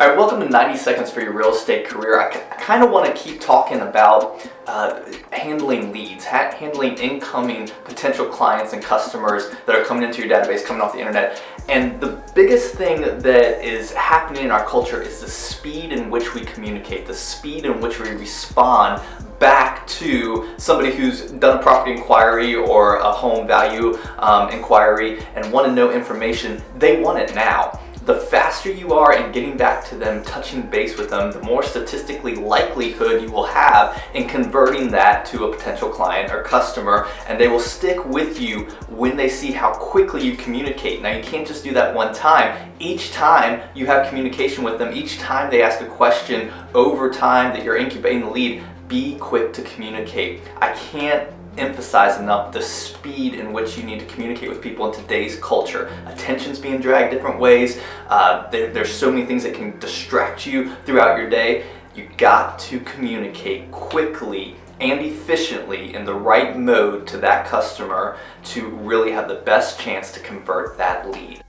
All right, welcome to 90 Seconds for Your Real Estate Career. I, kind of want to keep talking about uh, handling leads, ha- handling incoming potential clients and customers that are coming into your database, coming off the internet. And the biggest thing that is happening in our culture is the speed in which we communicate, the speed in which we respond back to somebody who's done a property inquiry or a home value um, inquiry and want to know information. They want it now the faster you are in getting back to them, touching base with them, the more statistically likelihood you will have in converting that to a potential client or customer, and they will stick with you when they see how quickly you communicate. Now, you can't just do that one time. Each time you have communication with them, each time they ask a question over time that you're incubating the lead, be quick to communicate. I can't emphasize enough the speed in which you need to communicate with people in today's culture. Attention's being dragged different ways. Uh, there, there's so many things that can distract you throughout your day. You got to communicate quickly and efficiently in the right mode to that customer to really have the best chance to convert that lead.